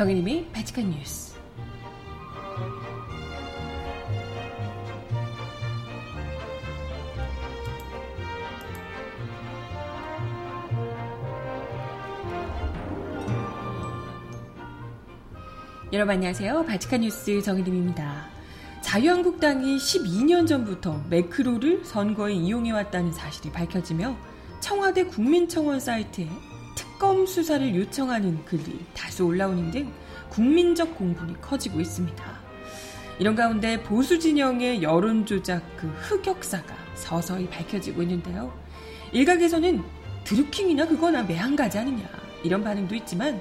정혜림의 바칙한 뉴스. 여러분 안녕하세요. 바칙한 뉴스 정혜림입니다. 자유한국당이 12년 전부터 매크로를 선거에 이용해왔다는 사실이 밝혀지며 청와대 국민청원 사이트에 특검 수사를 요청하는 글이 다수 올라오는 등 국민적 공분이 커지고 있습니다. 이런 가운데 보수 진영의 여론 조작 그 흑역사가 서서히 밝혀지고 있는데요. 일각에서는 드루킹이나 그거나 매한가지 아니냐 이런 반응도 있지만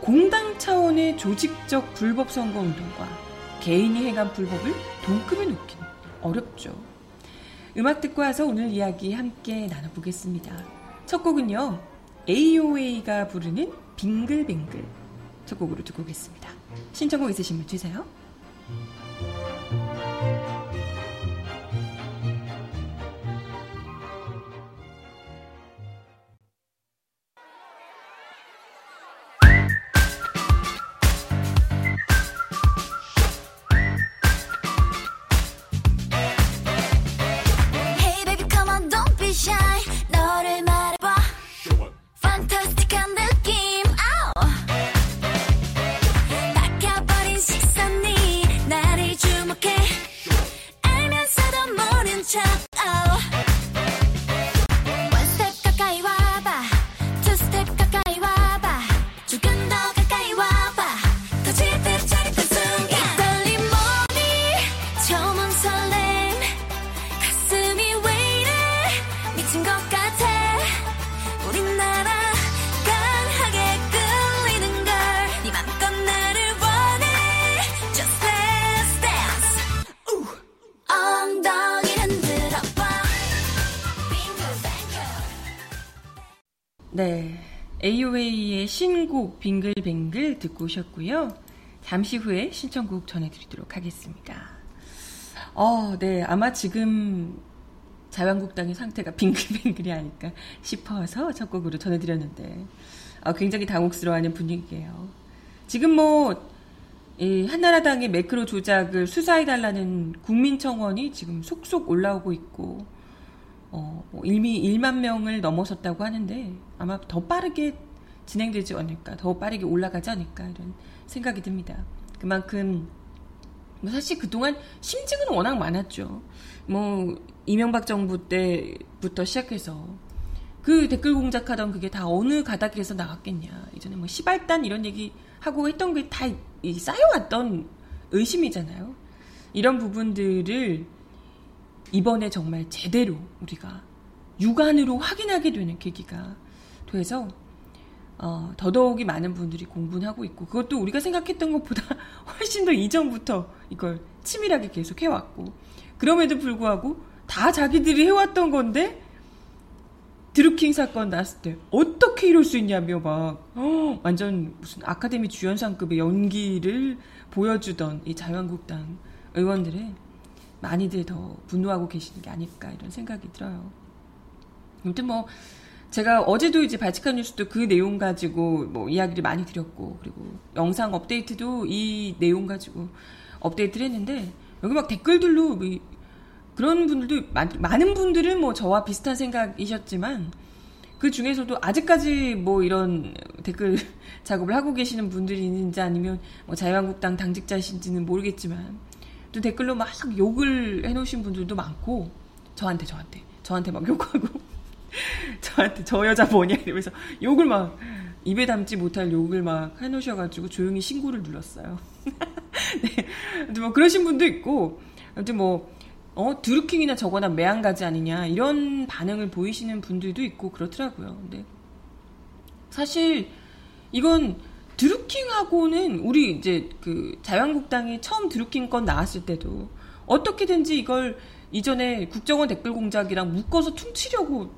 공당 차원의 조직적 불법 선거 운동과 개인이 행한 불법을 동급에 놓기는 어렵죠. 음악 듣고 와서 오늘 이야기 함께 나눠보겠습니다. 첫 곡은요. AOA가 부르는 빙글빙글 첫 곡으로 듣고 오겠습니다. 신청곡 있으신 분 주세요. 빙글빙글 듣고 오셨고요. 잠시 후에 신청곡 전해드리도록 하겠습니다. 어, 네. 아마 지금 자유한국당의 상태가 빙글빙글이 아닐까 싶어서 첫 곡으로 전해드렸는데, 어, 굉장히 당혹스러워하는 분위기예요. 지금 뭐, 이 한나라당의 매크로 조작을 수사해달라는 국민청원이 지금 속속 올라오고 있고, 어, 뭐 1미, 1만 명을 넘어섰다고 하는데 아마 더 빠르게 진행되지 않을까, 더 빠르게 올라가지 않을까 이런 생각이 듭니다. 그만큼 뭐 사실 그동안 심증은 워낙 많았죠. 뭐 이명박 정부 때부터 시작해서 그 댓글 공작하던 그게 다 어느 가닥에서 나왔겠냐. 이전에 뭐 시발단 이런 얘기 하고 했던 게 다 쌓여왔던 의심이잖아요. 이런 부분들을 이번에 정말 제대로 우리가 육안으로 확인하게 되는 계기가 돼서 어, 더더욱이 많은 분들이 공분하고 있고 그것도 우리가 생각했던 것보다 훨씬 더 이전부터 이걸 치밀하게 계속 해왔고 그럼에도 불구하고 다 자기들이 해왔던 건데 드루킹 사건 났을 때 어떻게 이럴 수 있냐며 막 어, 완전 무슨 아카데미 주연상급의 연기를 보여주던 이 자유한국당 의원들의 많이들 더 분노하고 계시는 게 아닐까 이런 생각이 들어요. 아무튼 뭐 제가 어제도 이제 발칙한 뉴스도 그 내용 가지고 뭐 이야기를 많이 드렸고 그리고 영상 업데이트도 이 내용 가지고 업데이트를 했는데 여기 막 댓글들로 뭐 그런 분들도 많 은 분들은 뭐 저와 비슷한 생각이셨지만 그 중에서도 아직까지 뭐 이런 댓글 작업을 하고 계시는 분들이 있는지 아니면 뭐 자유한국당 당직자신지는 모르겠지만 또 댓글로 막 욕을 해놓으신 분들도 많고 저한테 저한테 저한테 막 욕하고 저한테 저 여자 뭐냐 이러면서 욕을 막 입에 담지 못할 욕을 막 해놓으셔가지고 조용히 신고를 눌렀어요. 네. 뭐 그러신 분도 있고 아무튼 뭐 어, 드루킹이나 저거나 매한가지 아니냐 이런 반응을 보이시는 분들도 있고 그렇더라고요. 근데 사실 이건 드루킹하고는 우리 이제 그 자유한국당이 처음 드루킹 건 나왔을 때도 어떻게든지 이걸 이전에 국정원 댓글 공작이랑 묶어서 퉁치려고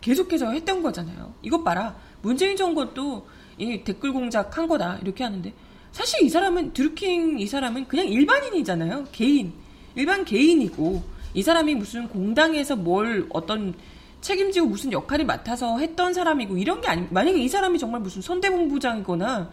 계속해서 했던 거잖아요. 이것 봐라. 문재인 정권도 이 댓글 공작 한 거다. 이렇게 하는데 사실 이 사람은 드루킹 이 사람은 그냥 일반인이잖아요. 개인. 일반 개인이고 이 사람이 무슨 공당에서 뭘 어떤 책임지고 무슨 역할을 맡아서 했던 사람이고 이런 게 아니 만약에 이 사람이 정말 무슨 선대본부장이거나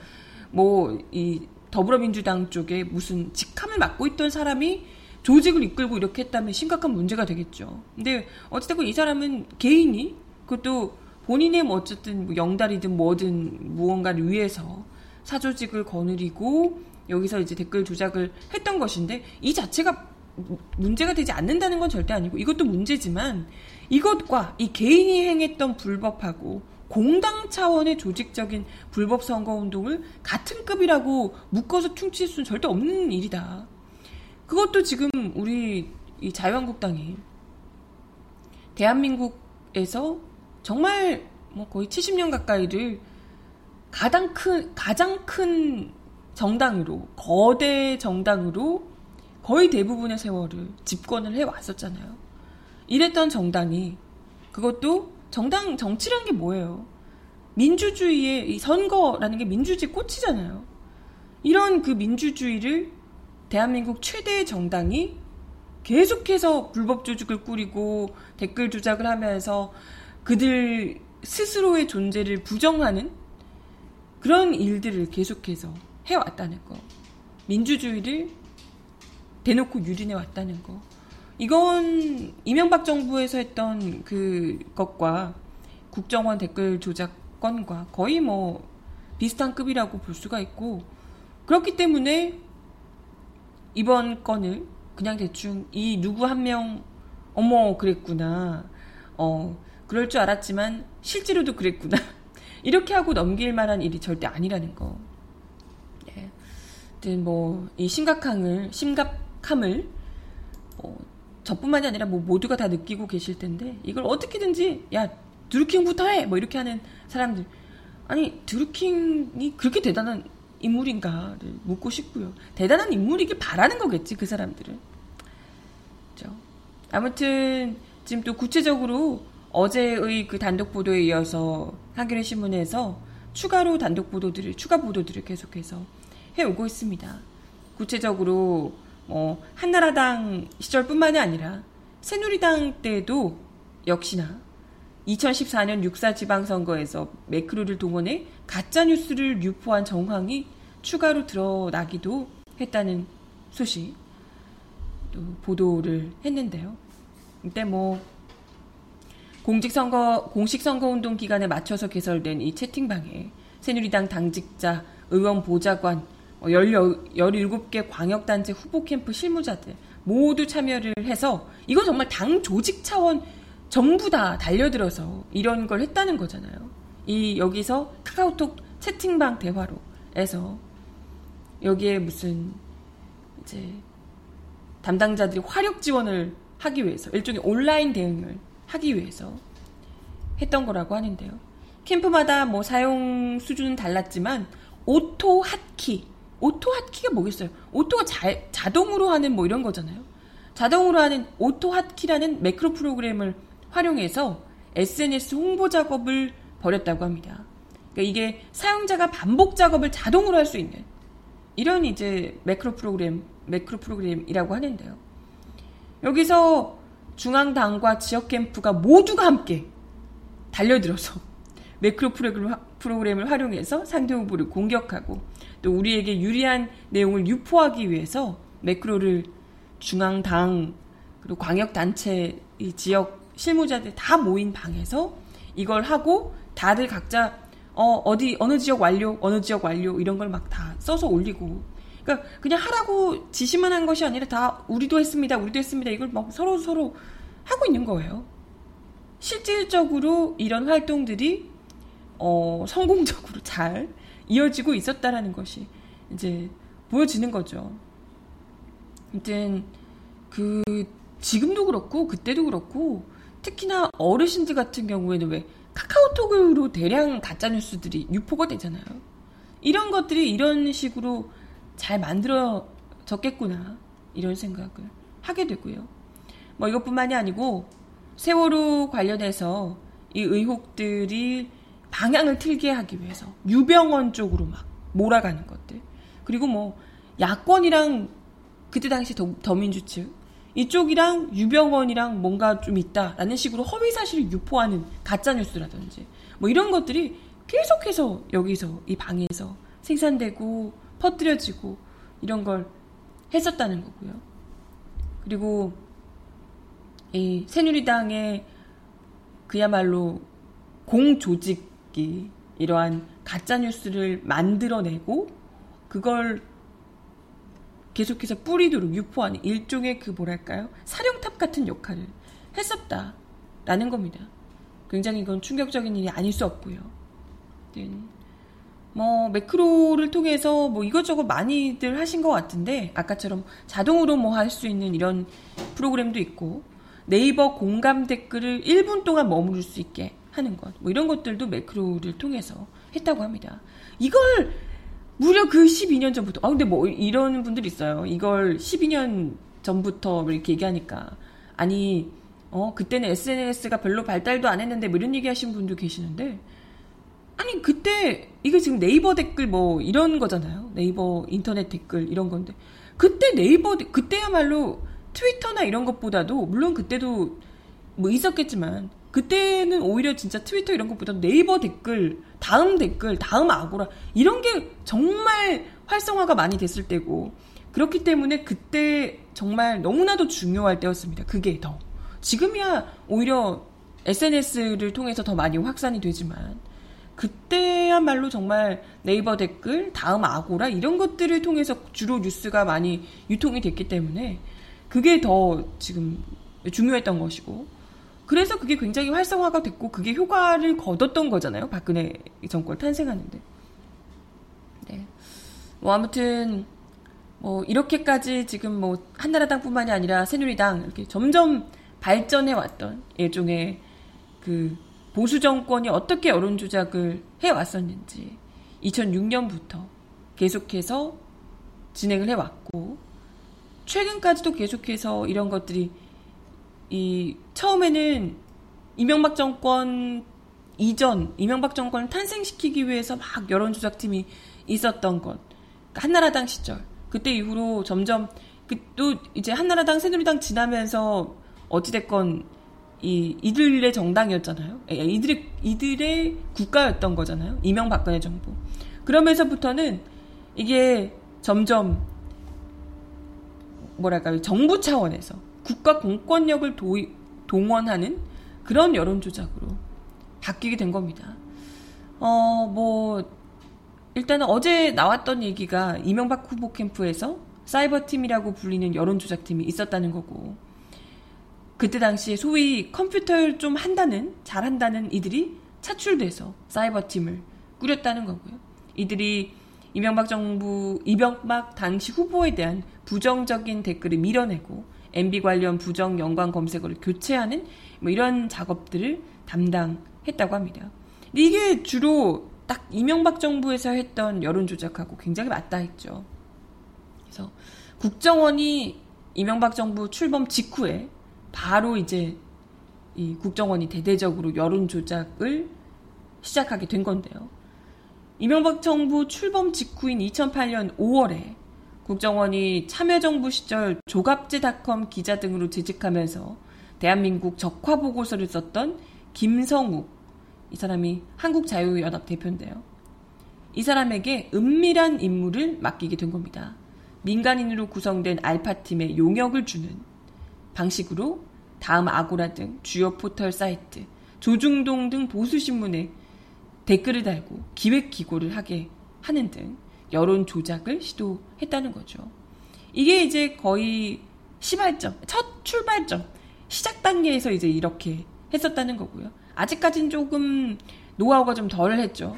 뭐 이 더불어민주당 쪽에 무슨 직함을 맡고 있던 사람이 조직을 이끌고 이렇게 했다면 심각한 문제가 되겠죠. 근데 어쨌든 이 사람은 개인이 그것도 본인의 뭐 어쨌든 뭐 영달이든 뭐든 무언가를 위해서 사조직을 거느리고 여기서 이제 댓글 조작을 했던 것인데 이 자체가 문제가 되지 않는다는 건 절대 아니고 이것도 문제지만 이것과 이 개인이 행했던 불법하고 공당 차원의 조직적인 불법 선거 운동을 같은 급이라고 묶어서 퉁칠 수는 절대 없는 일이다. 그것도 지금 우리 이 자유한국당이 대한민국에서 정말 뭐 거의 70년 가까이를 가장 큰 가장 큰 정당으로 거대 정당으로 거의 대부분의 세월을 집권을 해 왔었잖아요. 이랬던 정당이 그것도 정당 정치라는 게 뭐예요? 민주주의의 이 선거라는 게 민주주의 꽃이잖아요. 이런 그 민주주의를 대한민국 최대의 정당이 계속해서 불법 조직을 꾸리고 댓글 조작을 하면서 그들 스스로의 존재를 부정하는 그런 일들을 계속해서 해왔다는 거. 민주주의를 대놓고 유린해 왔다는 거. 이건 이명박 정부에서 했던 그 것과 국정원 댓글 조작 건과 거의 뭐 비슷한 급이라고 볼 수가 있고 그렇기 때문에 이번 건을 그냥 대충 이 누구 한 명 어머 그랬구나 어 그럴 줄 알았지만 실제로도 그랬구나 이렇게 하고 넘길 만한 일이 절대 아니라는 거. 예. 뭐이 심각함을 심각함을 어, 저뿐만이 아니라 뭐 모두가 다 느끼고 계실 텐데 이걸 어떻게든지 야 드루킹부터 해 뭐 이렇게 하는 사람들 아니 드루킹이 그렇게 대단한 인물인가를 묻고 싶고요 대단한 인물이길 바라는 거겠지 그 사람들은 그렇죠? 아무튼 지금 또 구체적으로 어제의 그 단독 보도에 이어서 한겨레 신문에서 추가로 단독 보도들을 추가 보도들을 계속해서 해 오고 있습니다. 구체적으로 뭐 한나라당 시절뿐만이 아니라 새누리당 때도 역시나 2014년 6사 지방선거에서 매크로를 동원해 가짜 뉴스를 유포한 정황이 추가로 드러나기도 했다는 소식 또 보도를 했는데요. 이때 뭐 공직선거 공식선거운동 기간에 맞춰서 개설된 이 채팅방에 새누리당 당직자, 의원 보좌관, 17개 어, 광역단체 후보 캠프 실무자들 모두 참여를 해서 이건 정말 당 조직 차원 전부 다 달려들어서 이런 걸 했다는 거잖아요. 이 여기서 카카오톡 채팅방 대화로 해서 여기에 무슨 이제 담당자들이 화력 지원을 하기 위해서 일종의 온라인 대응을 하기 위해서 했던 거라고 하는데요. 캠프마다 뭐 사용 수준은 달랐지만 AutoHotkey AutoHotkey가 뭐겠어요? auto가 자, 자동으로 하는 뭐 이런 거잖아요. 자동으로 하는 AutoHotkey라는 매크로 프로그램을 활용해서 SNS 홍보 작업을 벌였다고 합니다. 그러니까 이게 사용자가 반복 작업을 자동으로 할 수 있는 이런 이제 매크로 프로그램, 매크로 프로그램이라고 하는데요. 여기서 중앙당과 지역 캠프가 모두가 함께 달려들어서 매크로 프로그램을 활용해서 상대 후보를 공격하고 또 우리에게 유리한 내용을 유포하기 위해서 매크로를 중앙당 그리고 광역단체 이 지역 실무자들 다 모인 방에서 이걸 하고 다들 각자 어, 어디 어느 지역 완료 어느 지역 완료 이런 걸 막 다 써서 올리고 그러니까 그냥 하라고 지시만 한 것이 아니라 다 우리도 했습니다 우리도 했습니다 이걸 막 서로 서로 하고 있는 거예요. 실질적으로 이런 활동들이 어, 성공적으로 잘 이어지고 있었다라는 것이 이제 보여지는 거죠. 아무튼 그 지금도 그렇고 그때도 그렇고 특히나 어르신들 같은 경우에는 왜 카카오톡으로 대량 가짜 뉴스들이 유포가 되잖아요. 이런 것들이 이런 식으로 잘 만들어졌겠구나 이런 생각을 하게 되고요. 뭐 이것뿐만이 아니고 세월호 관련해서 이 의혹들이 방향을 틀게 하기 위해서 유병원 쪽으로 막 몰아가는 것들 그리고 뭐 야권이랑 그때 당시 더, 더민주 측 이쪽이랑 유병원이랑 뭔가 좀 있다라는 식으로 허위 사실을 유포하는 가짜 뉴스라든지 뭐 이런 것들이 계속해서 여기서 이 방에서 생산되고 퍼뜨려지고 이런 걸 했었다는 거고요. 그리고 이 새누리당의 그야말로 공조직이 이러한 가짜 뉴스를 만들어내고 그걸 계속해서 뿌리도록 유포하는 일종의 그 뭐랄까요 사령탑 같은 역할을 했었다라는 겁니다. 굉장히 이건 충격적인 일이 아닐 수 없고요. 네. 뭐 매크로를 통해서 뭐 이것저것 많이들 하신 것 같은데 아까처럼 자동으로 뭐 할 수 있는 이런 프로그램도 있고 네이버 공감 댓글을 1분 동안 머무를 수 있게 하는 것, 뭐 이런 것들도 매크로를 통해서 했다고 합니다. 이걸 무려 그 12년 전부터, 아, 근데 뭐 이런 분들 있어요. 이걸 12년 전부터 이렇게 얘기하니까. 아니, 어, 그때는 SNS가 별로 발달도 안 했는데 뭐 이런 얘기 하신 분도 계시는데, 아니, 그때, 이게 지금 네이버 댓글 뭐 이런 거잖아요. 네이버 인터넷 댓글 이런 건데. 그때 네이버, 그때야말로 트위터나 이런 것보다도, 물론 그때도 뭐 있었겠지만, 그때는 오히려 진짜 트위터 이런 것보다 네이버 댓글, 다음 댓글, 다음 아고라 이런 게 정말 활성화가 많이 됐을 때고 그렇기 때문에 그때 정말 너무나도 중요할 때였습니다. 그게 더. 지금이야 오히려 SNS를 통해서 더 많이 확산이 되지만 그때야말로 정말 네이버 댓글, 다음 아고라 이런 것들을 통해서 주로 뉴스가 많이 유통이 됐기 때문에 그게 더 지금 중요했던 것이고 그래서 그게 굉장히 활성화가 됐고 그게 효과를 거뒀던 거잖아요. 박근혜 정권 탄생하는데. 네. 뭐 아무튼 뭐 이렇게까지 지금 뭐 한나라당뿐만이 아니라 새누리당 이렇게 점점 발전해 왔던 일종의 그 보수 정권이 어떻게 여론 조작을 해 왔었는지 2006년부터 계속해서 진행을 해 왔고 최근까지도 계속해서 이런 것들이 이 처음에는 이명박 정권 이전 이명박 정권을 탄생시키기 위해서 막 여론 조작팀이 있었던 것 그러니까 한나라당 시절 그때 이후로 점점 그 또 이제 한나라당 새누리당 지나면서 어찌됐건 이 이들의 정당이었잖아요. 예, 이들의 이들의 국가였던 거잖아요. 이명박근혜 정부. 그러면서부터는 이게 점점 뭐랄까요 정부 차원에서 국가 공권력을 도, 동원하는 그런 여론 조작으로 바뀌게 된 겁니다. 어, 뭐, 일단은 어제 나왔던 얘기가 이명박 후보 캠프에서 사이버팀이라고 불리는 여론 조작팀이 있었다는 거고, 그때 당시에 소위 컴퓨터를 좀 한다는, 잘한다는 이들이 차출돼서 사이버팀을 꾸렸다는 거고요. 이들이 이명박 정부, 이명박 당시 후보에 대한 부정적인 댓글을 밀어내고 MB 관련 부정 연관 검색어를 교체하는 뭐 이런 작업들을 담당했다고 합니다. 이게 주로 딱 이명박 정부에서 했던 여론 조작하고 굉장히 맞닿아 있죠. 그래서 국정원이 이명박 정부 출범 직후에 바로 이제 이 국정원이 대대적으로 여론 조작을 시작하게 된 건데요. 이명박 정부 출범 직후인 2008년 5월에 국정원이 참여정부 시절 조갑지닷컴 기자 등으로 재직하면서 대한민국 적화 보고서를 썼던 김성욱 이 사람이 한국자유연합 대표인데요. 이 사람에게 은밀한 임무를 맡기게 된 겁니다. 민간인으로 구성된 알파팀에 용역을 주는 방식으로 다음 아고라 등 주요 포털 사이트, 조중동 등 보수신문에 댓글을 달고 기획 기고를 하게 하는 등 여론 조작을 시도했다는 거죠. 이게 이제 거의 시발점, 첫 출발점, 시작 단계에서 이제 이렇게 했었다는 거고요. 아직까지는 조금 노하우가 좀 덜 했죠.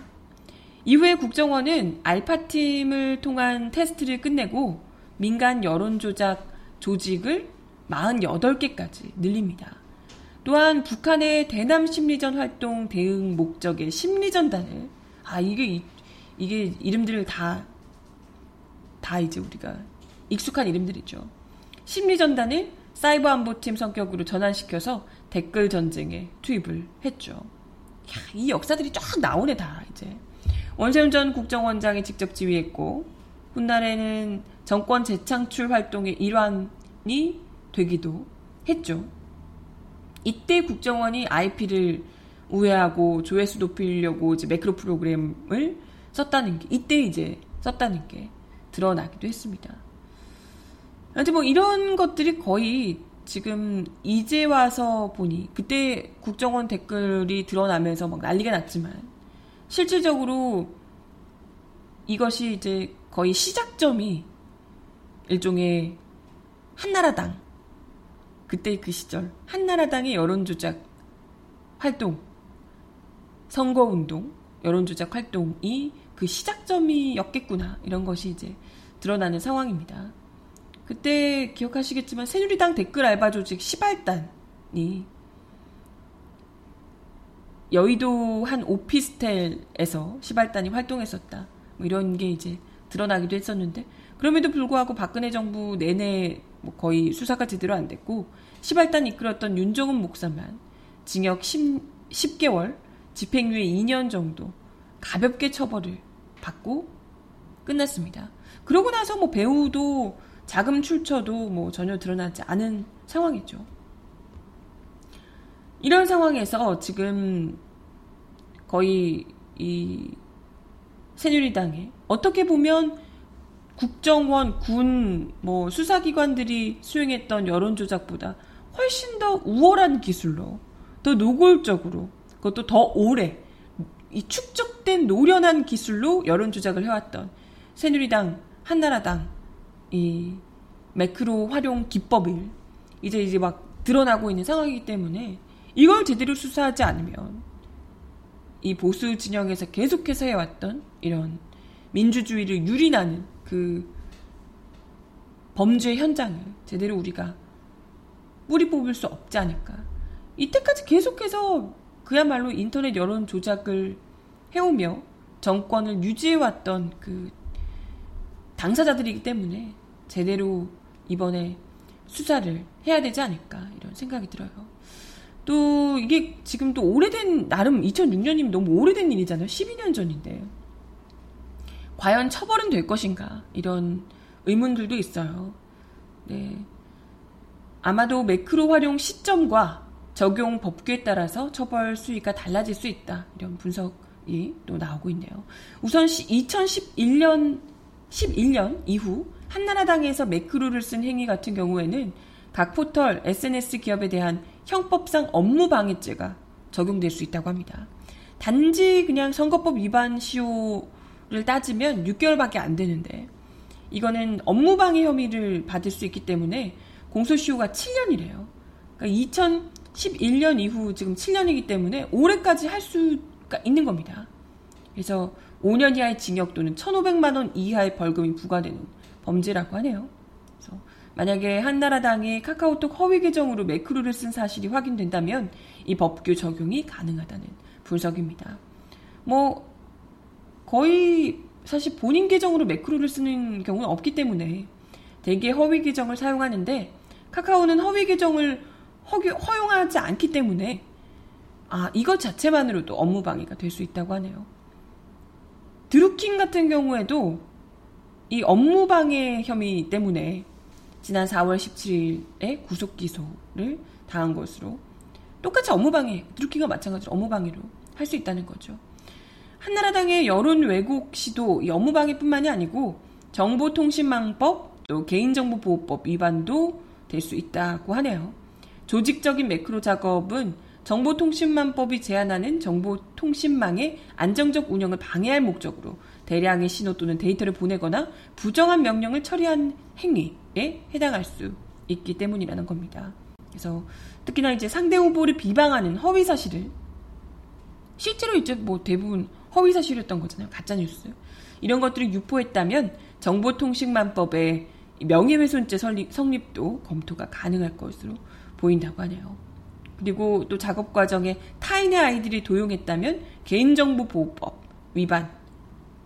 이후에 국정원은 알파팀을 통한 테스트를 끝내고 민간 여론조작 조직을 48개까지 늘립니다. 또한 북한의 대남 심리전 활동 대응 목적의 심리전단을 아 이게 이게 이름들을 다, 다 이제 우리가 익숙한 이름들이죠. 심리전단을 사이버 안보팀 성격으로 전환시켜서 댓글 전쟁에 투입을 했죠. 야, 이 역사들이 쫙 나오네, 다, 이제. 원세훈 전 국정원장이 직접 지휘했고, 훗날에는 정권 재창출 활동의 일환이 되기도 했죠. 이때 국정원이 IP를 우회하고 조회수 높이려고 이제 매크로 프로그램을 썼다는 게 이때 이제 썼다는 게 드러나기도 했습니다. 아무튼 뭐 이런 것들이 거의 지금 이제 와서 보니 그때 국정원 댓글이 드러나면서 막 난리가 났지만 실질적으로 이것이 이제 거의 시작점이 일종의 한나라당 그때 그 시절 한나라당의 여론조작 활동 선거운동 여론조작 활동이 그 시작점이었겠구나 이런 것이 이제 드러나는 상황입니다. 그때 기억하시겠지만 새누리당 댓글 알바 조직 시발단이 여의도 한 오피스텔에서 시발단이 활동했었다. 뭐 이런 게 이제 드러나기도 했었는데 그럼에도 불구하고 박근혜 정부 내내 뭐 거의 수사가 제대로 안 됐고 시발단 이끌었던 윤정은 목사만 징역 10, 10 개월 집행유예 2년 정도 가볍게 처벌을 받고 끝났습니다. 그러고 나서 뭐 배우도 자금 출처도 뭐 전혀 드러나지 않은 상황이죠. 이런 상황에서 지금 거의 이 새누리당에 어떻게 보면 국정원, 군, 뭐 수사기관들이 수행했던 여론조작보다 훨씬 더 우월한 기술로 더 노골적으로 그것도 더 오래 이 축적된 노련한 기술로 여론조작을 해왔던 새누리당, 한나라당 이 매크로 활용 기법을 이제 이제 막 드러나고 있는 상황이기 때문에 이걸 제대로 수사하지 않으면 이 보수 진영에서 계속해서 해왔던 이런 민주주의를 유린하는 그 범죄 현장을 제대로 우리가 뿌리 뽑을 수 없지 않을까. 이때까지 계속해서 그야말로 인터넷 여론 조작을 해오며 정권을 유지해왔던 그 당사자들이기 때문에 제대로 이번에 수사를 해야 되지 않을까 이런 생각이 들어요. 또 이게 지금 또 오래된 나름 2006년이면 너무 오래된 일이잖아요. 12년 전인데 과연 처벌은 될 것인가 이런 의문들도 있어요. 네. 아마도 매크로 활용 시점과 적용 법규에 따라서 처벌 수위가 달라질 수 있다. 이런 분석이 또 나오고 있네요. 우선 2011년 11년 이후 한나라당에서 매크로를 쓴 행위 같은 경우에는 각 포털 SNS 기업에 대한 형법상 업무 방해죄가 적용될 수 있다고 합니다. 단지 그냥 선거법 위반 시효 를 따지면 6개월밖에 안 되는데 이거는 업무방해 혐의를 받을 수 있기 때문에 공소시효가 7년이래요. 그러니까 2011년 이후 지금 7년이기 때문에 올해까지 할 수가 있는 겁니다. 그래서 5년 이하의 징역 또는 1,500만 원 이하의 벌금이 부과되는 범죄라고 하네요. 그래서 만약에 한나라당이 카카오톡 허위 계정으로 매크로를 쓴 사실이 확인된다면 이 법규 적용이 가능하다는 분석입니다. 뭐 거의 사실 본인 계정으로 매크로를 쓰는 경우는 없기 때문에 대개 허위 계정을 사용하는데 카카오는 허위 계정을 허용하지 않기 때문에 아 이것 자체만으로도 업무 방해가 될 수 있다고 하네요. 드루킹 같은 경우에도 이 업무 방해 혐의 때문에 지난 4월 17일에 구속 기소를 당한 것으로 똑같이 업무 방해, 드루킹과 마찬가지로 업무 방해로 할 수 있다는 거죠. 한나라당의 여론 왜곡 시도 이 업무방해뿐만이 아니고 정보통신망법 또 개인정보보호법 위반도 될 수 있다고 하네요. 조직적인 매크로 작업은 정보통신망법이 제한하는 정보통신망의 안정적 운영을 방해할 목적으로 대량의 신호 또는 데이터를 보내거나 부정한 명령을 처리한 행위에 해당할 수 있기 때문이라는 겁니다. 그래서 특히나 이제 상대 후보를 비방하는 허위 사실을 실제로 이제 뭐 대부분 허위 사실이었던 거잖아요. 가짜 뉴스. 이런 것들을 유포했다면 정보통신망법의 명예훼손죄 성립 도 검토가 가능할 것으로 보인다고 하네요. 그리고 또 작업 과정에 타인의 아이들이 도용했다면 개인정보보호법 위반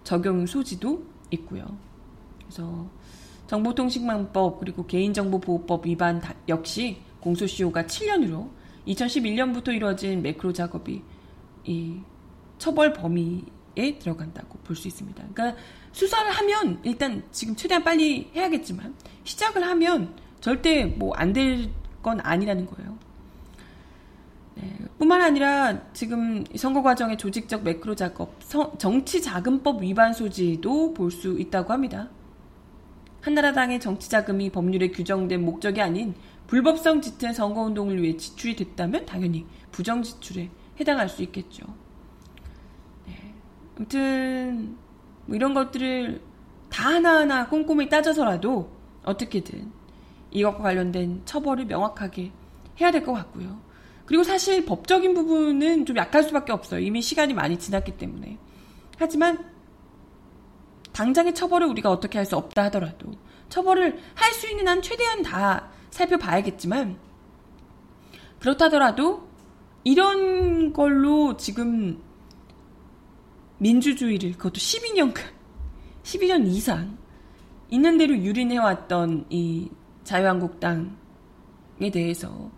적용 소지도 있고요. 그래서 정보통신망법 그리고 개인정보보호법 위반 역시 공소시효가 7년으로 2011년부터 이루어진 매크로 작업이 이 처벌 범위에 들어간다고 볼 수 있습니다. 그러니까 수사를 하면 일단 지금 최대한 빨리 해야겠지만 시작을 하면 절대 뭐 안 될 건 아니라는 거예요. 네, 뿐만 아니라 지금 선거 과정의 조직적 매크로 작업, 정치자금법 위반 소지도 볼 수 있다고 합니다. 한나라당의 정치자금이 법률에 규정된 목적이 아닌 불법성 짙은 선거운동을 위해 지출이 됐다면 당연히 부정지출에 해당할 수 있겠죠. 네. 아무튼 뭐 이런 것들을 다 하나하나 꼼꼼히 따져서라도 어떻게든 이것과 관련된 처벌을 명확하게 해야 될 것 같고요. 그리고 사실 법적인 부분은 좀 약할 수밖에 없어요. 이미 시간이 많이 지났기 때문에. 하지만 당장의 처벌을 우리가 어떻게 할 수 없다 하더라도 처벌을 할 수 있는 한 최대한 다 살펴봐야겠지만 그렇다더라도 이런 걸로 지금 민주주의를 그것도 12년간 12년 이상 있는 대로 유린해왔던 이 자유한국당에 대해서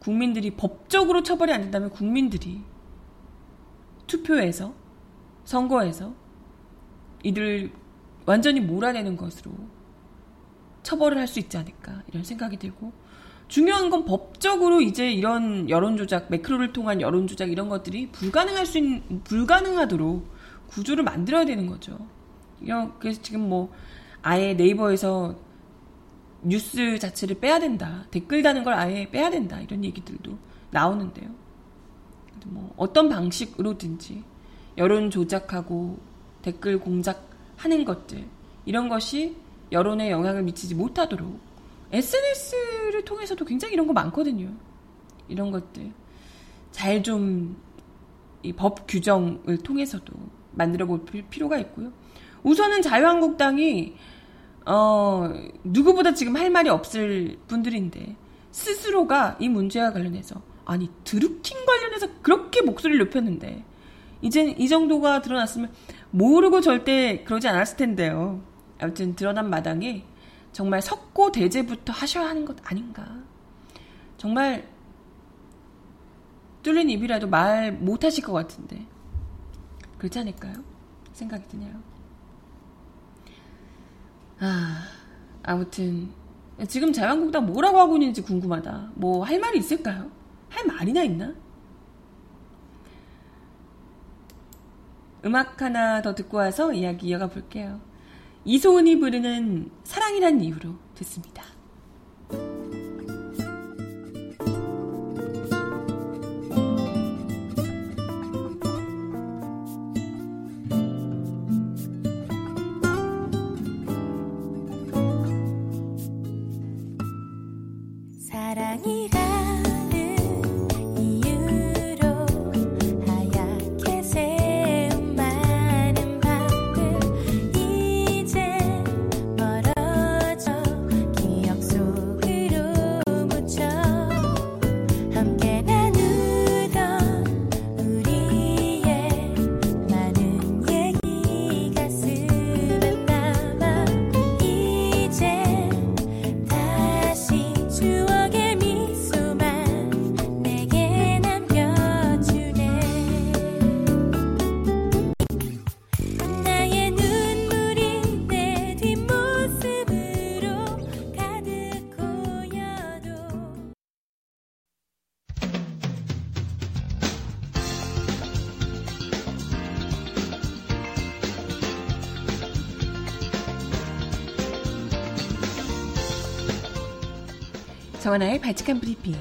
국민들이 법적으로 처벌이 안 된다면 국민들이 투표에서 선거에서 이들 완전히 몰아내는 것으로 처벌을 할 수 있지 않을까 이런 생각이 들고 중요한 건 법적으로 이제 이런 여론조작 매크로를 통한 여론조작 이런 것들이 불가능할 수 있는 불가능하도록 구조를 만들어야 되는 거죠. 그래서 지금 뭐 아예 네이버에서 뉴스 자체를 빼야 된다. 댓글 다는 걸 아예 빼야 된다. 이런 얘기들도 나오는데요. 뭐 어떤 방식으로든지 여론 조작하고 댓글 공작하는 것들 이런 것이 여론에 영향을 미치지 못하도록 SNS를 통해서도 굉장히 이런 거 많거든요. 이런 것들 잘 좀 이 법 규정을 통해서도 만들어 볼 필요가 있고요. 우선은 자유한국당이 어, 누구보다 지금 할 말이 없을 분들인데 스스로가 이 문제와 관련해서 아니 드루킹 관련해서 그렇게 목소리를 높였는데 이제 이 정도가 드러났으면 모르고 절대 그러지 않았을 텐데요. 아무튼 드러난 마당에 정말 석고 대제부터 하셔야 하는 것 아닌가. 정말 뚫린 입이라도 말 못하실 것 같은데 그렇지 않을까요? 생각이 드네요. 아, 아무튼 지금 자유한국당 뭐라고 하고 있는지 궁금하다. 뭐 할 말이 있을까요? 할 말이나 있나? 음악 하나 더 듣고 와서 이야기 이어가 볼게요. 이소은이 부르는 사랑이란 이유로 듣습니다. 정하나의 발칙한 브리핑.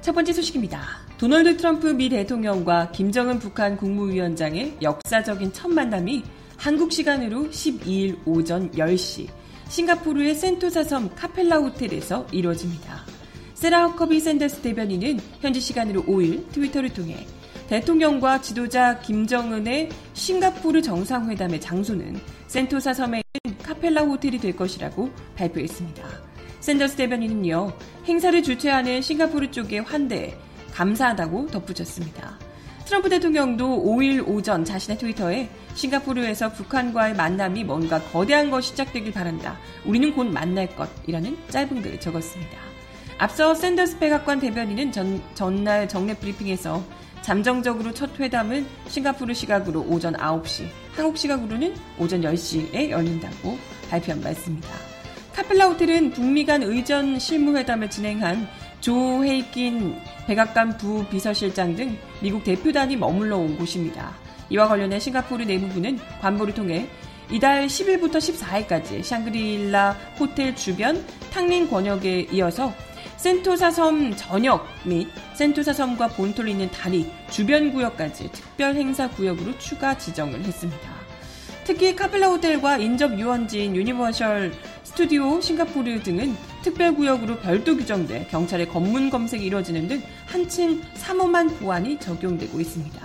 첫 번째 소식입니다. 도널드 트럼프 미 대통령과 김정은 북한 국무위원장의 역사적인 첫 만남이 한국 시간으로 12일 오전 10시 싱가포르의 센토사 섬 카펠라 호텔에서 이루어집니다. 세라 허커비 샌더스 대변인은 현지 시간으로 5일 트위터를 통해 대통령과 지도자 김정은의 싱가포르 정상회담의 장소는 센토사 섬에 있는 카펠라 호텔이 될 것이라고 발표했습니다. 샌더스 대변인은요, 행사를 주최하는 싱가포르 쪽에 환대에 감사하다고 덧붙였습니다. 트럼프 대통령도 5일 오전 자신의 트위터에 싱가포르에서 북한과의 만남이 뭔가 거대한 것 시작되길 바란다. 우리는 곧 만날 것이라는 짧은 글을 적었습니다. 앞서 샌더스 백악관 대변인은 전, 전날 정례 브리핑에서 잠정적으로 첫 회담은 싱가포르 시각으로 오전 9시, 한국 시각으로는 오전 10시에 열린다고 발표한 바 있습니다. 카펠라 호텔은 북미 간 의전 실무회담을 진행한 조 헤이킨 백악관 부 비서실장 등 미국 대표단이 머물러 온 곳입니다. 이와 관련해 싱가포르 내무부는 관보를 통해 이달 10일부터 14일까지 샹그릴라 호텔 주변 탕린 권역에 이어서 센토사 섬 전역 및 센토사 섬과 본토를 잇는 다리 주변 구역까지 특별 행사 구역으로 추가 지정을 했습니다. 특히 카펠라 호텔과 인접 유원지인 유니버셜 스튜디오 싱가포르 등은 특별 구역으로 별도 규정돼 경찰의 검문 검색이 이루어지는 등 한층 삼엄한 보안이 적용되고 있습니다.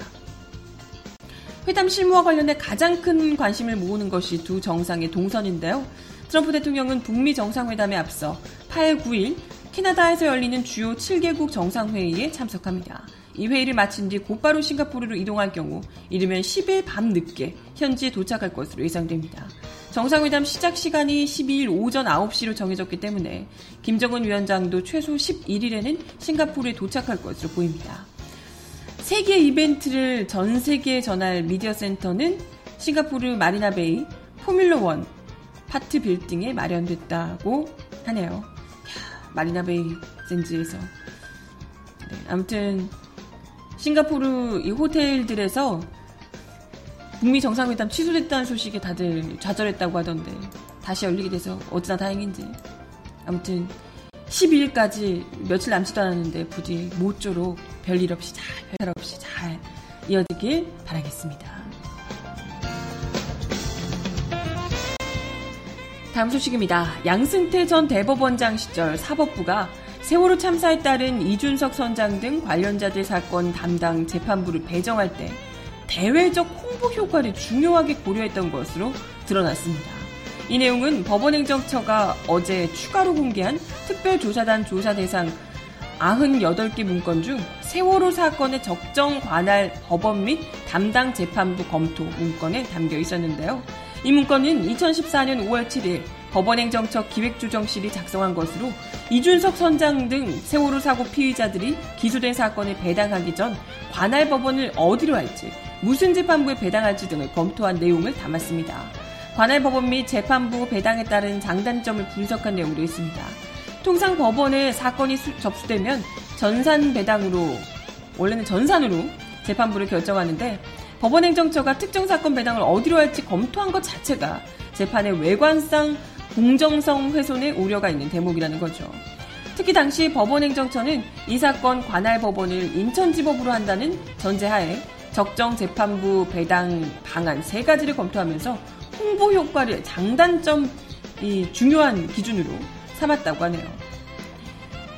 회담 실무와 관련해 가장 큰 관심을 모으는 것이 두 정상의 동선인데요. 트럼프 대통령은 북미 정상회담에 앞서 8, 9일 캐나다에서 열리는 주요 7개국 정상회의에 참석합니다. 이 회의를 마친 뒤 곧바로 싱가포르로 이동할 경우 이르면 10일 밤 늦게 현지에 도착할 것으로 예상됩니다. 정상회담 시작 시간이 12일 오전 9시로 정해졌기 때문에 김정은 위원장도 최소 11일에는 싱가포르에 도착할 것으로 보입니다. 세계 이벤트를 전 세계에 전할 미디어 센터는 싱가포르 마리나베이 포뮬러 원 파트 빌딩에 마련됐다고 하네요. 야, 마리나베이 샌즈에서. 네, 아무튼 싱가포르 이 호텔들에서 북미 정상회담 취소됐다는 소식에 다들 좌절했다고 하던데 다시 열리게 돼서 어찌나 다행인지 아무튼 12일까지 며칠 남지도 않았는데 부디 모쪼록 별일 없이 잘 별탈 없이 잘 이어지길 바라겠습니다. 다음 소식입니다. 양승태 전 대법원장 시절 사법부가 세월호 참사에 따른 이준석 선장 등 관련자들 사건 담당 재판부를 배정할 때 대외적 홍보 효과를 중요하게 고려했던 것으로 드러났습니다. 이 내용은 법원행정처가 어제 추가로 공개한 특별조사단 조사 대상 98개 문건 중 세월호 사건의 적정 관할 법원 및 담당 재판부 검토 문건에 담겨 있었는데요. 이 문건은 2014년 5월 7일 법원행정처 기획조정실이 작성한 것으로 이준석 선장 등 세월호 사고 피의자들이 기소된 사건을 배당하기 전 관할 법원을 어디로 할지, 무슨 재판부에 배당할지 등을 검토한 내용을 담았습니다. 관할 법원 및 재판부 배당에 따른 장단점을 분석한 내용도 있습니다. 통상 법원에 사건이 수, 접수되면 전산 배당으로 원래는 전산으로 재판부를 결정하는데 법원행정처가 특정 사건 배당을 어디로 할지 검토한 것 자체가 재판의 외관상 공정성 훼손의 우려가 있는 대목이라는 거죠. 특히 당시 법원행정처는 이 사건 관할 법원을 인천지법으로 한다는 전제하에 적정 재판부 배당 방안 세 가지를 검토하면서 홍보 효과를 장단점 이 중요한 기준으로 삼았다고 하네요.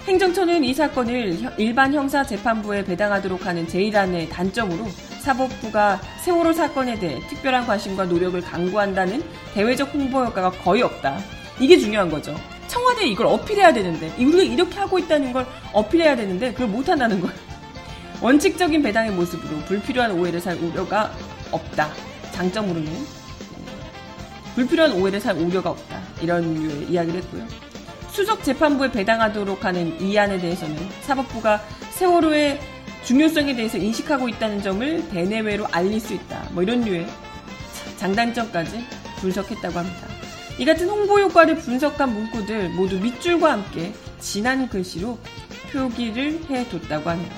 행정처는 이 사건을 일반 형사 재판부에 배당하도록 하는 제1안의 단점으로 사법부가 세월호 사건에 대해 특별한 관심과 노력을 강구한다는 대외적 홍보 효과가 거의 없다. 이게 중요한 거죠. 청와대에 이걸 어필해야 되는데, 우리가 이렇게 하고 있다는 걸 어필해야 되는데, 그걸 못한다는 거예요. 원칙적인 배당의 모습으로 불필요한 오해를 살 우려가 없다. 장점으로는. 네. 불필요한 오해를 살 우려가 없다. 이런 류의 이야기를 했고요. 수석 재판부에 배당하도록 하는 이 안에 대해서는 사법부가 세월호의 중요성에 대해서 인식하고 있다는 점을 대내외로 알릴 수 있다. 뭐 이런 류의 장단점까지 분석했다고 합니다. 이 같은 홍보 효과를 분석한 문구들 모두 밑줄과 함께 진한 글씨로 표기를 해뒀다고 하네요.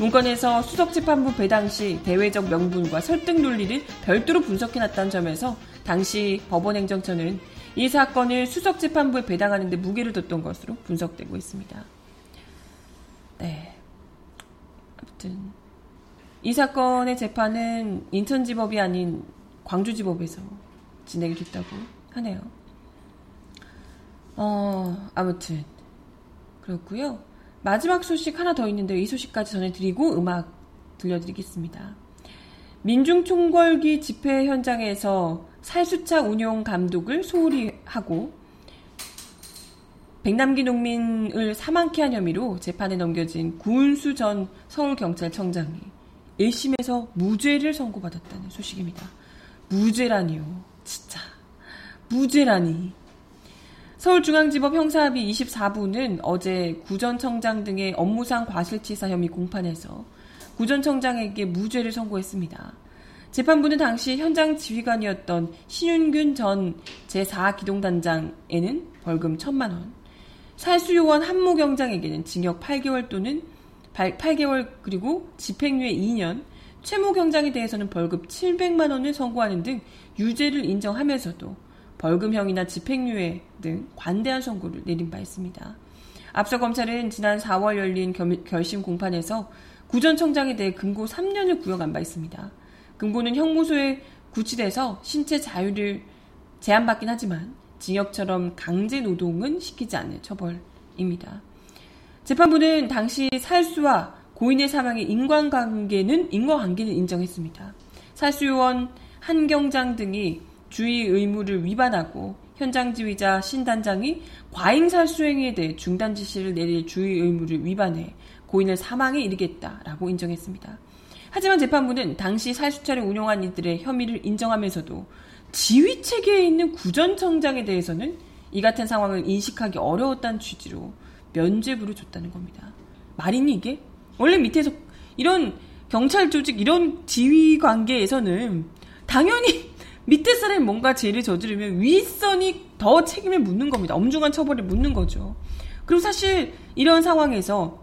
문건에서 수석재판부 배당 시 대외적 명분과 설득 논리를 별도로 분석해놨다는 점에서 당시 법원행정처는 이 사건을 수석재판부에 배당하는데 무게를 뒀던 것으로 분석되고 있습니다. 네. 아무튼 이 사건의 재판은 인천지법이 아닌 광주지법에서 진행이 됐다고 하네요. 어, 아무튼 그렇고요. 마지막 소식 하나 더 있는데 이 소식까지 전해드리고 음악 들려드리겠습니다. 민중총궐기 집회 현장에서 살수차 운용 감독을 소홀히 하고 백남기 농민을 사망케 한 혐의로 재판에 넘겨진 구은수 전 서울경찰청장이 1심에서 무죄를 선고받았다는 소식입니다. 무죄라니요. 진짜. 무죄라니. 서울중앙지법 형사합의 24부는 어제 구 전 청장 등의 업무상 과실치사 혐의 공판에서 구 전 청장에게 무죄를 선고했습니다. 재판부는 당시 현장 지휘관이었던 신윤균 전 제4기동단장에는 벌금 1천만 원, 살수요원 한모 경장에게는 징역 8개월 또는 8, 8개월 그리고 집행유예 2년, 최모 경장에 대해서는 벌금 700만 원을 선고하는 등 유죄를 인정하면서도 벌금형이나 집행유예 등 관대한 선고를 내린 바 있습니다. 앞서 검찰은 지난 4월 열린 결심 공판에서 구전 청장에 대해 금고 3년을 구형한 바 있습니다. 금고는 형무소에 구치돼서 신체 자유를 제한받긴 하지만 징역처럼 강제 노동은 시키지 않는 처벌입니다. 재판부는 당시 살수와 고인의 사망의 인과관계는 인과관계는 인정했습니다. 살수요원 한경장 등이 주의 의무를 위반하고 현장 지휘자 신단장이 과잉 살수행위에 대해 중단 지시를 내릴 주의 의무를 위반해 고인을 사망에 이르겠다라고 인정했습니다. 하지만 재판부는 당시 살수차를 운영한 이들의 혐의를 인정하면서도 지휘 체계에 있는 구전청장에 대해서는 이 같은 상황을 인식하기 어려웠다는 취지로 면죄부를 줬다는 겁니다. 말이니 이게? 원래 밑에서 이런 경찰 조직 이런 지휘 관계에서는 당연히 밑에 사람이 뭔가 죄를 저지르면 윗선이 더 책임을 묻는 겁니다. 엄중한 처벌을 묻는 거죠. 그리고 사실 이런 상황에서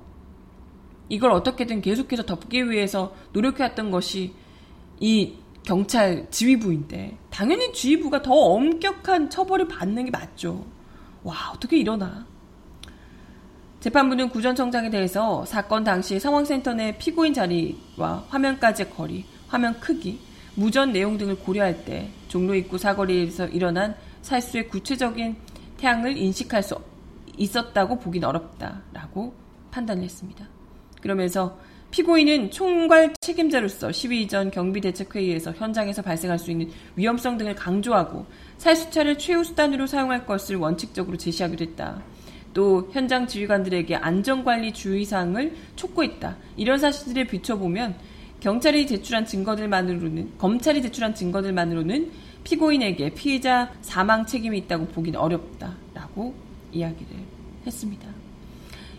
이걸 어떻게든 계속해서 덮기 위해서 노력해왔던 것이 이 경찰 지휘부인데 당연히 지휘부가 더 엄격한 처벌을 받는 게 맞죠. 와 어떻게 이러나. 재판부는 구전 청장에 대해서 사건 당시 상황센터 내 피고인 자리와 화면까지의 거리, 화면 크기, 무전 내용 등을 고려할 때 종로 입구 사거리에서 일어난 살수의 구체적인 태양을 인식할 수 있었다고 보긴 어렵다라고 판단했습니다. 그러면서 피고인은 총괄 책임자로서 시위 이전 경비대책회의에서 현장에서 발생할 수 있는 위험성 등을 강조하고 살수차를 최후 수단으로 사용할 것을 원칙적으로 제시하기도 했다. 또 현장 지휘관들에게 안전관리 주의사항을 촉구했다. 이런 사실들에 비춰보면 경찰이 제출한 증거들만으로는 검찰이 제출한 증거들만으로는 피고인에게 피해자 사망 책임이 있다고 보기는 어렵다라고 이야기를 했습니다.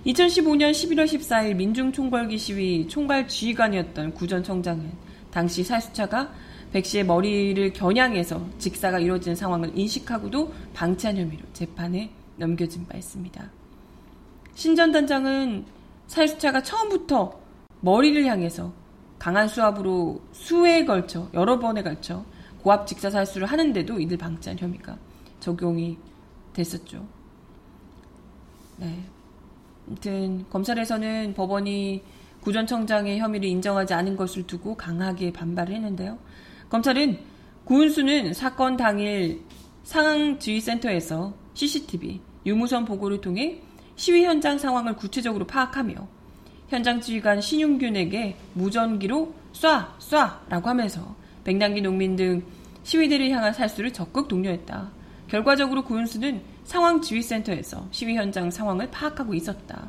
2015년 11월 14일 민중총궐기 시위 총괄 지휘관이었던 구전 청장은 당시 살수차가 백 씨의 머리를 겨냥해서 직사가 이루어진 상황을 인식하고도 방치한 혐의로 재판에 넘겨진 바 있습니다. 신전 단장은 살수차가 처음부터 머리를 향해서 강한 수압으로 수에 걸쳐 여러 번에 걸쳐 고압 직사 살수를 하는데도 이들 방치한 혐의가 적용이 됐었죠. 네. 아무튼 검찰에서는 법원이 구전청장의 혐의를 인정하지 않은 것을 두고 강하게 반발을 했는데요. 검찰은 구은수는 사건 당일 상황지휘센터에서 CCTV, 유무선 보고를 통해 시위 현장 상황을 구체적으로 파악하며 현장 지휘관 신용균에게 무전기로 쏴! 쏴! 라고 하면서 백남기 농민 등 시위대를 향한 살수를 적극 독려했다. 결과적으로 구은수는 상황 지휘센터에서 시위 현장 상황을 파악하고 있었다.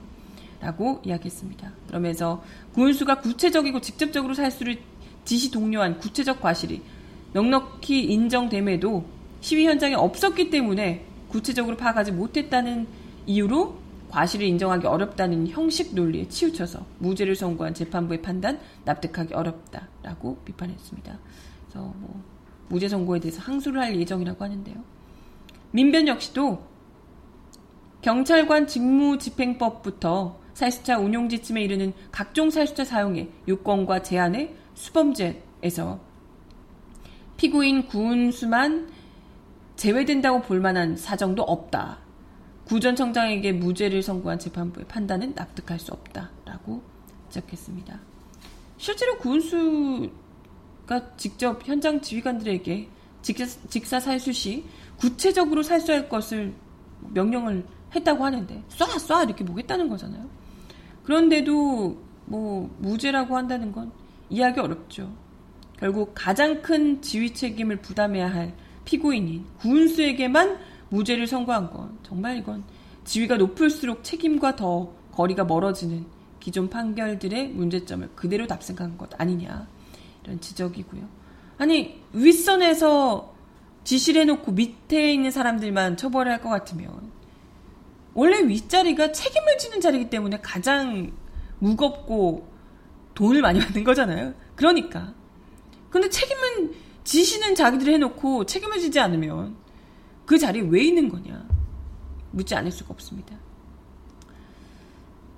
라고 이야기했습니다. 그러면서 구은수가 구체적이고 직접적으로 살수를 지시 독려한 구체적 과실이 넉넉히 인정됨에도 시위 현장에 없었기 때문에 구체적으로 파악하지 못했다는 이유로 과실을 인정하기 어렵다는 형식 논리에 치우쳐서 무죄를 선고한 재판부의 판단 납득하기 어렵다라고 비판했습니다. 그래서 뭐 무죄 선고에 대해서 항소를 할 예정이라고 하는데요. 민변 역시도 경찰관 직무집행법부터 살수차 운용 지침에 이르는 각종 살수차 사용의 요건과 제한의 수범죄에서 피고인 구은수만 제외된다고 볼 만한 사정도 없다. 구전 청장에게 무죄를 선고한 재판부의 판단은 납득할 수 없다라고 지적했습니다. 실제로 구은수가 직접 현장 지휘관들에게 직사 살수 시 구체적으로 살수할 것을 명령을 했다고 하는데 쏴 쏴 이렇게 뭐겠다는 거잖아요. 그런데도 뭐 무죄라고 한다는 건 이해하기 어렵죠. 결국 가장 큰 지휘 책임을 부담해야 할 피고인인 구은수에게만 무죄를 선고한 건 정말 이건 지위가 높을수록 책임과 더 거리가 멀어지는 기존 판결들의 문제점을 그대로 답생한 것 아니냐 이런 지적이고요. 아니 윗선에서 지시를 해놓고 밑에 있는 사람들만 처벌할 것 같으면 원래 윗자리가 책임을 지는 자리이기 때문에 가장 무겁고 돈을 많이 받는 거잖아요. 그러니까. 근데 책임은 지시는 자기들이 해놓고 책임을 지지 않으면 그 자리에 왜 있는 거냐. 묻지 않을 수가 없습니다.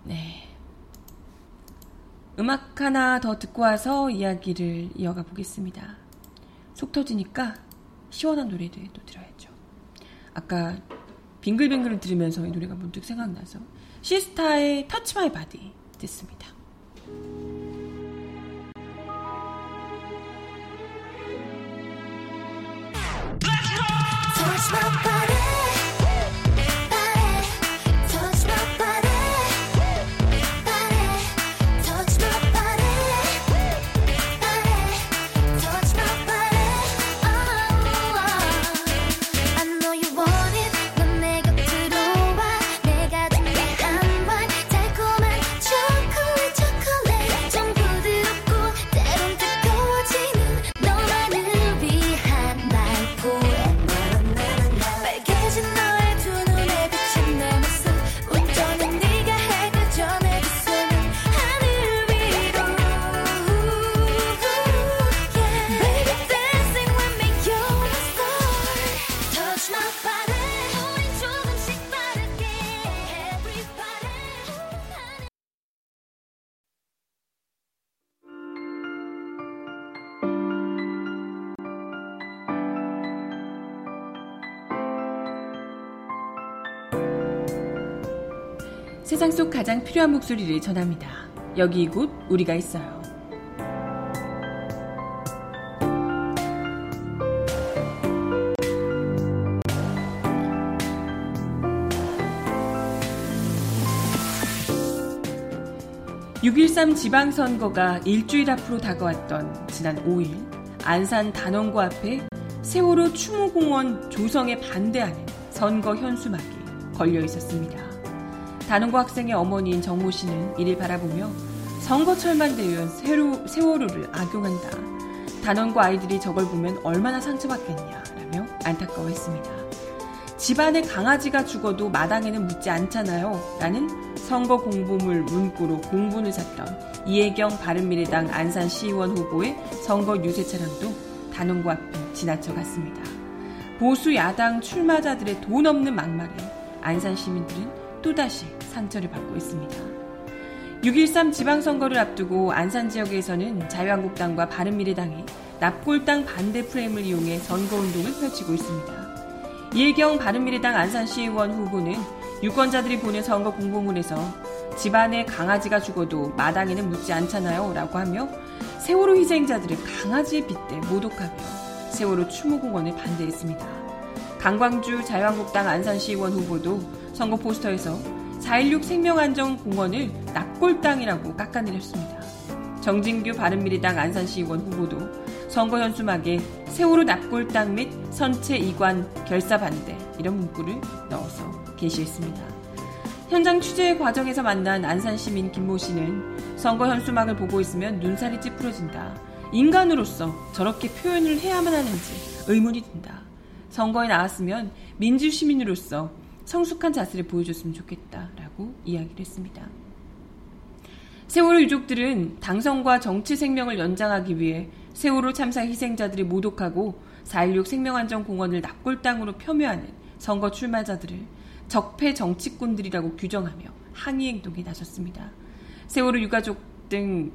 네. 음악 하나 더 듣고 와서 이야기를 이어가 보겠습니다. 속 터지니까 시원한 노래도 또 들어야죠. 아까 빙글빙글 들으면서 이 노래가 문득 생각나서 시스타의 Touch My Body 듣습니다. touch my 필요한 목소리를 전합니다. 여기 이곳 우리가 있어요. (6.13) 지방선거가 일주일 앞으로 다가왔던 지난 5일 안산 단원고 앞에 세월호 추모공원 조성에 반대하는 선거 현수막이 걸려 있었습니다. 다른고 학생의 어머니인 정모 씨는 이를 바라보며 선거철만 되면 세로, 세월호를 악용한다. 단원고 아이들이 저걸 보면 얼마나 상처받겠냐라며 안타까워했습니다. 집안에 강아지가 죽어도 마당에는 묻지 않잖아요. 라는 선거 공보물 문구로 공분을 샀던 이혜경 바른미래당 안산 시의원 후보의 선거 유세 차량도 단원고 앞을 지나쳐 갔습니다. 보수 야당 출마자들의 돈 없는 막말에 안산 시민들은 또다시 상처를 받고 있습니다. 6.13 지방선거를 앞두고 안산 지역에서는 자유한국당과 바른미래당이 납골당 반대 프레임을 이용해 선거운동을 펼치고 있습니다. 이혜경 바른미래당 안산시의원 후보는 유권자들이 보낸 선거 공보문에서 집안에 강아지가 죽어도 마당에는 묻지 않잖아요 라고 하며 세월호 희생자들을 강아지에 빗대 모독하며 세월호 추모공원을 반대했습니다. 강광주 자유한국당 안산시의원 후보도 선거 포스터에서 4.16 생명안전공원을 납골당이라고 깎아내렸습니다. 정진규 바른미래당 안산시의원 후보도 선거 현수막에 세월호 납골당 및 선체 이관 결사 반대 이런 문구를 넣어서 게시했습니다. 현장 취재 과정에서 만난 안산 시민 김모 씨는 선거 현수막을 보고 있으면 눈살이 찌푸러진다. 인간으로서 저렇게 표현을 해야만 하는지 의문이 든다. 선거에 나왔으면 민주 시민으로서 성숙한 자세를 보여줬으면 좋겠다라고 이야기를 했습니다. 세월호 유족들은 당선과 정치 생명을 연장하기 위해 세월호 참사 희생자들이 모독하고 4.16 생명안전공원을 납골당으로 폄훼하는 선거 출마자들을 적폐 정치꾼들이라고 규정하며 항의 행동에 나섰습니다. 세월호 유가족 등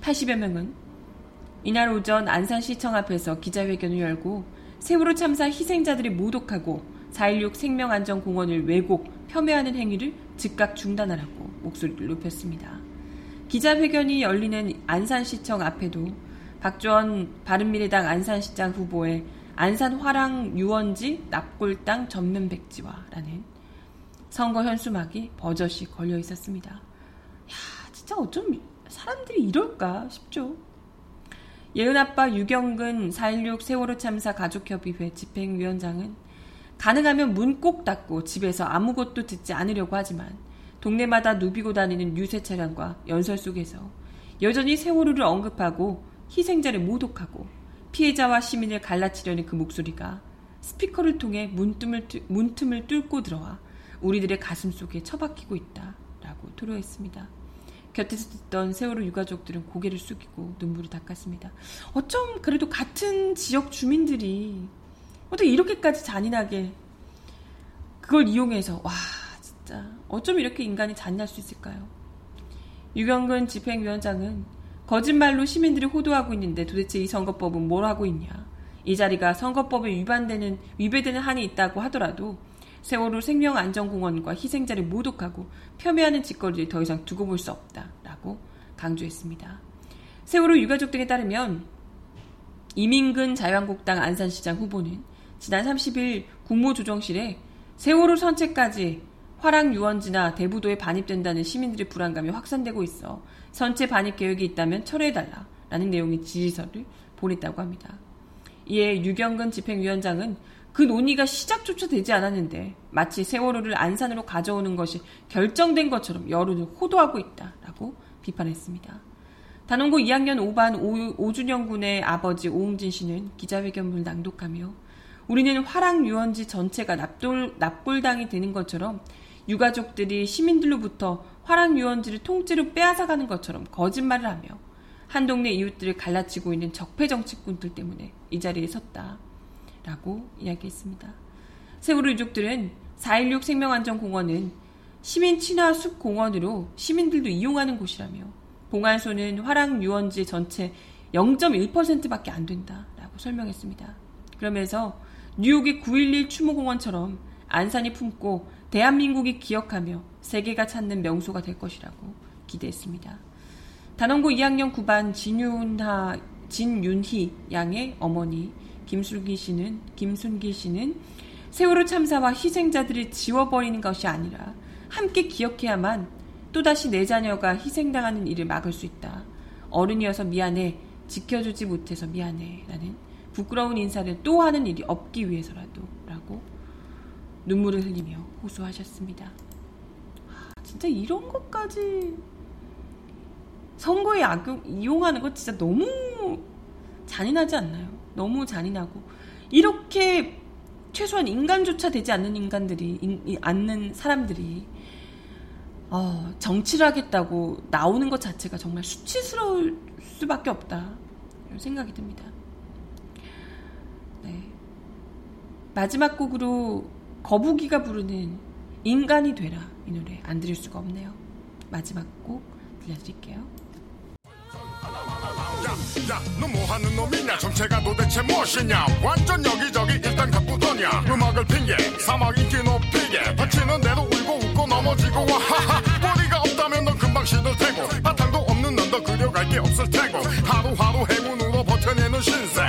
80여 명은 이날 오전 안산시청 앞에서 기자회견을 열고 세월호 참사 희생자들이 모독하고 4.16 생명안전공원을 왜곡, 폄훼하는 행위를 즉각 중단하라고 목소리를 높였습니다. 기자회견이 열리는 안산시청 앞에도 박주원 바른미래당 안산시장 후보의 안산 화랑 유원지 납골당 전면 백지화라는 선거 현수막이 버젓이 걸려 있었습니다. 야, 진짜 어쩜 사람들이 이럴까 싶죠. 예은 아빠 유경근 4.16 세월호 참사 가족협의회 집행위원장은 가능하면 문 꼭 닫고 집에서 아무것도 듣지 않으려고 하지만 동네마다 누비고 다니는 유세 차량과 연설 속에서 여전히 세월호를 언급하고 희생자를 모독하고 피해자와 시민을 갈라치려는 그 목소리가 스피커를 통해 문틈을, 문틈을 뚫고 들어와 우리들의 가슴 속에 처박히고 있다 라고 토로했습니다. 곁에서 듣던 세월호 유가족들은 고개를 숙이고 눈물을 닦았습니다. 어쩜 그래도 같은 지역 주민들이 어떻게 이렇게까지 잔인하게 그걸 이용해서 와 진짜 어쩜 이렇게 인간이 잔인할 수 있을까요? 유경근 집행위원장은 거짓말로 시민들이 호도하고 있는데 도대체 이 선거법은 뭘 하고 있냐? 이 자리가 선거법에 위반되는 위배되는 한이 있다고 하더라도 세월호 생명안전공원과 희생자를 모독하고 폄훼하는 짓거리를 더 이상 두고 볼 수 없다라고 강조했습니다. 세월호 유가족 등에 따르면 이민근 자유한국당 안산시장 후보는 지난 30일 국무조정실에 세월호 선체까지 화랑 유원지나 대부도에 반입된다는 시민들의 불안감이 확산되고 있어 선체 반입 계획이 있다면 철회해달라 라는 내용의 지지서를 보냈다고 합니다. 이에 유경근 집행위원장은 그 논의가 시작조차 되지 않았는데 마치 세월호를 안산으로 가져오는 것이 결정된 것처럼 여론을 호도하고 있다라고 비판했습니다. 단원고 2학년 5반 5, 준영군의 아버지 오웅진 씨는 기자회견문을 낭독하며 우리는 화랑 유원지 전체가 납돌, 납골당이 되는 것처럼 유가족들이 시민들로부터 화랑 유원지를 통째로 빼앗아가는 것처럼 거짓말을 하며 한 동네 이웃들을 갈라치고 있는 적폐 정치꾼들 때문에 이 자리에 섰다. 라고 이야기했습니다. 세월호 유족들은 4.16 생명안전공원은 시민 친화 숲 공원으로 시민들도 이용하는 곳이라며 봉안소는 화랑 유원지 전체 0.1%밖에 안 된다라고 설명했습니다. 그러면서 뉴욕의 9.11 추모공원처럼 안산이 품고 대한민국이 기억하며 세계가 찾는 명소가 될 것이라고 기대했습니다. 단원고 2학년 9반 진윤하, 진윤희 양의 어머니 김순기 씨는 김순기 씨는 세월호 참사와 희생자들을 지워버리는 것이 아니라 함께 기억해야만 또다시 내 자녀가 희생당하는 일을 막을 수 있다. 어른이어서 미안해. 지켜주지 못해서 미안해. 라는 부끄러운 인사를 또 하는 일이 없기 위해서라도 라고 눈물을 흘리며 호소하셨습니다. 아, 진짜 이런 것까지 선거에 악용, 이용하는 거 진짜 너무 잔인하지 않나요? 너무 잔인하고 이렇게 최소한 인간조차 되지 않는 인간들이 인, 않는 사람들이 어, 정치를 하겠다고 나오는 것 자체가 정말 수치스러울 수밖에 없다 이런 생각이 듭니다. 네. 마지막 곡으로 거북이가 부르는 인간이 되라 이 노래 안 들을 수가 없네요. 마지막 곡 들려드릴게요. 야, 너 뭐하는 놈이냐? 정체가 도대체 무엇이냐? 완전 여기저기 일단 가쁘더냐? 음악을 핑계, 사막 인기 높이게 다치는 대로 울고 웃고 넘어지고 와 하하 머리가 없다면 넌 금방 시들 테고 바탕도 없는 넌더 그려갈 게 없을 테고 하루하루 행운으로 버텨내는 신세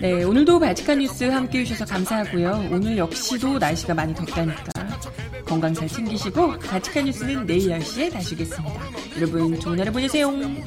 네, 오늘도 바칙한 뉴스 함께 해주셔서 감사하고요. 오늘 역시도 날씨가 많이 덥다니까 건강 잘 챙기시고 바칙한 뉴스는 내일 10시에 다시 오겠습니다. 여러분 좋은 하루 보내세요. 안녕.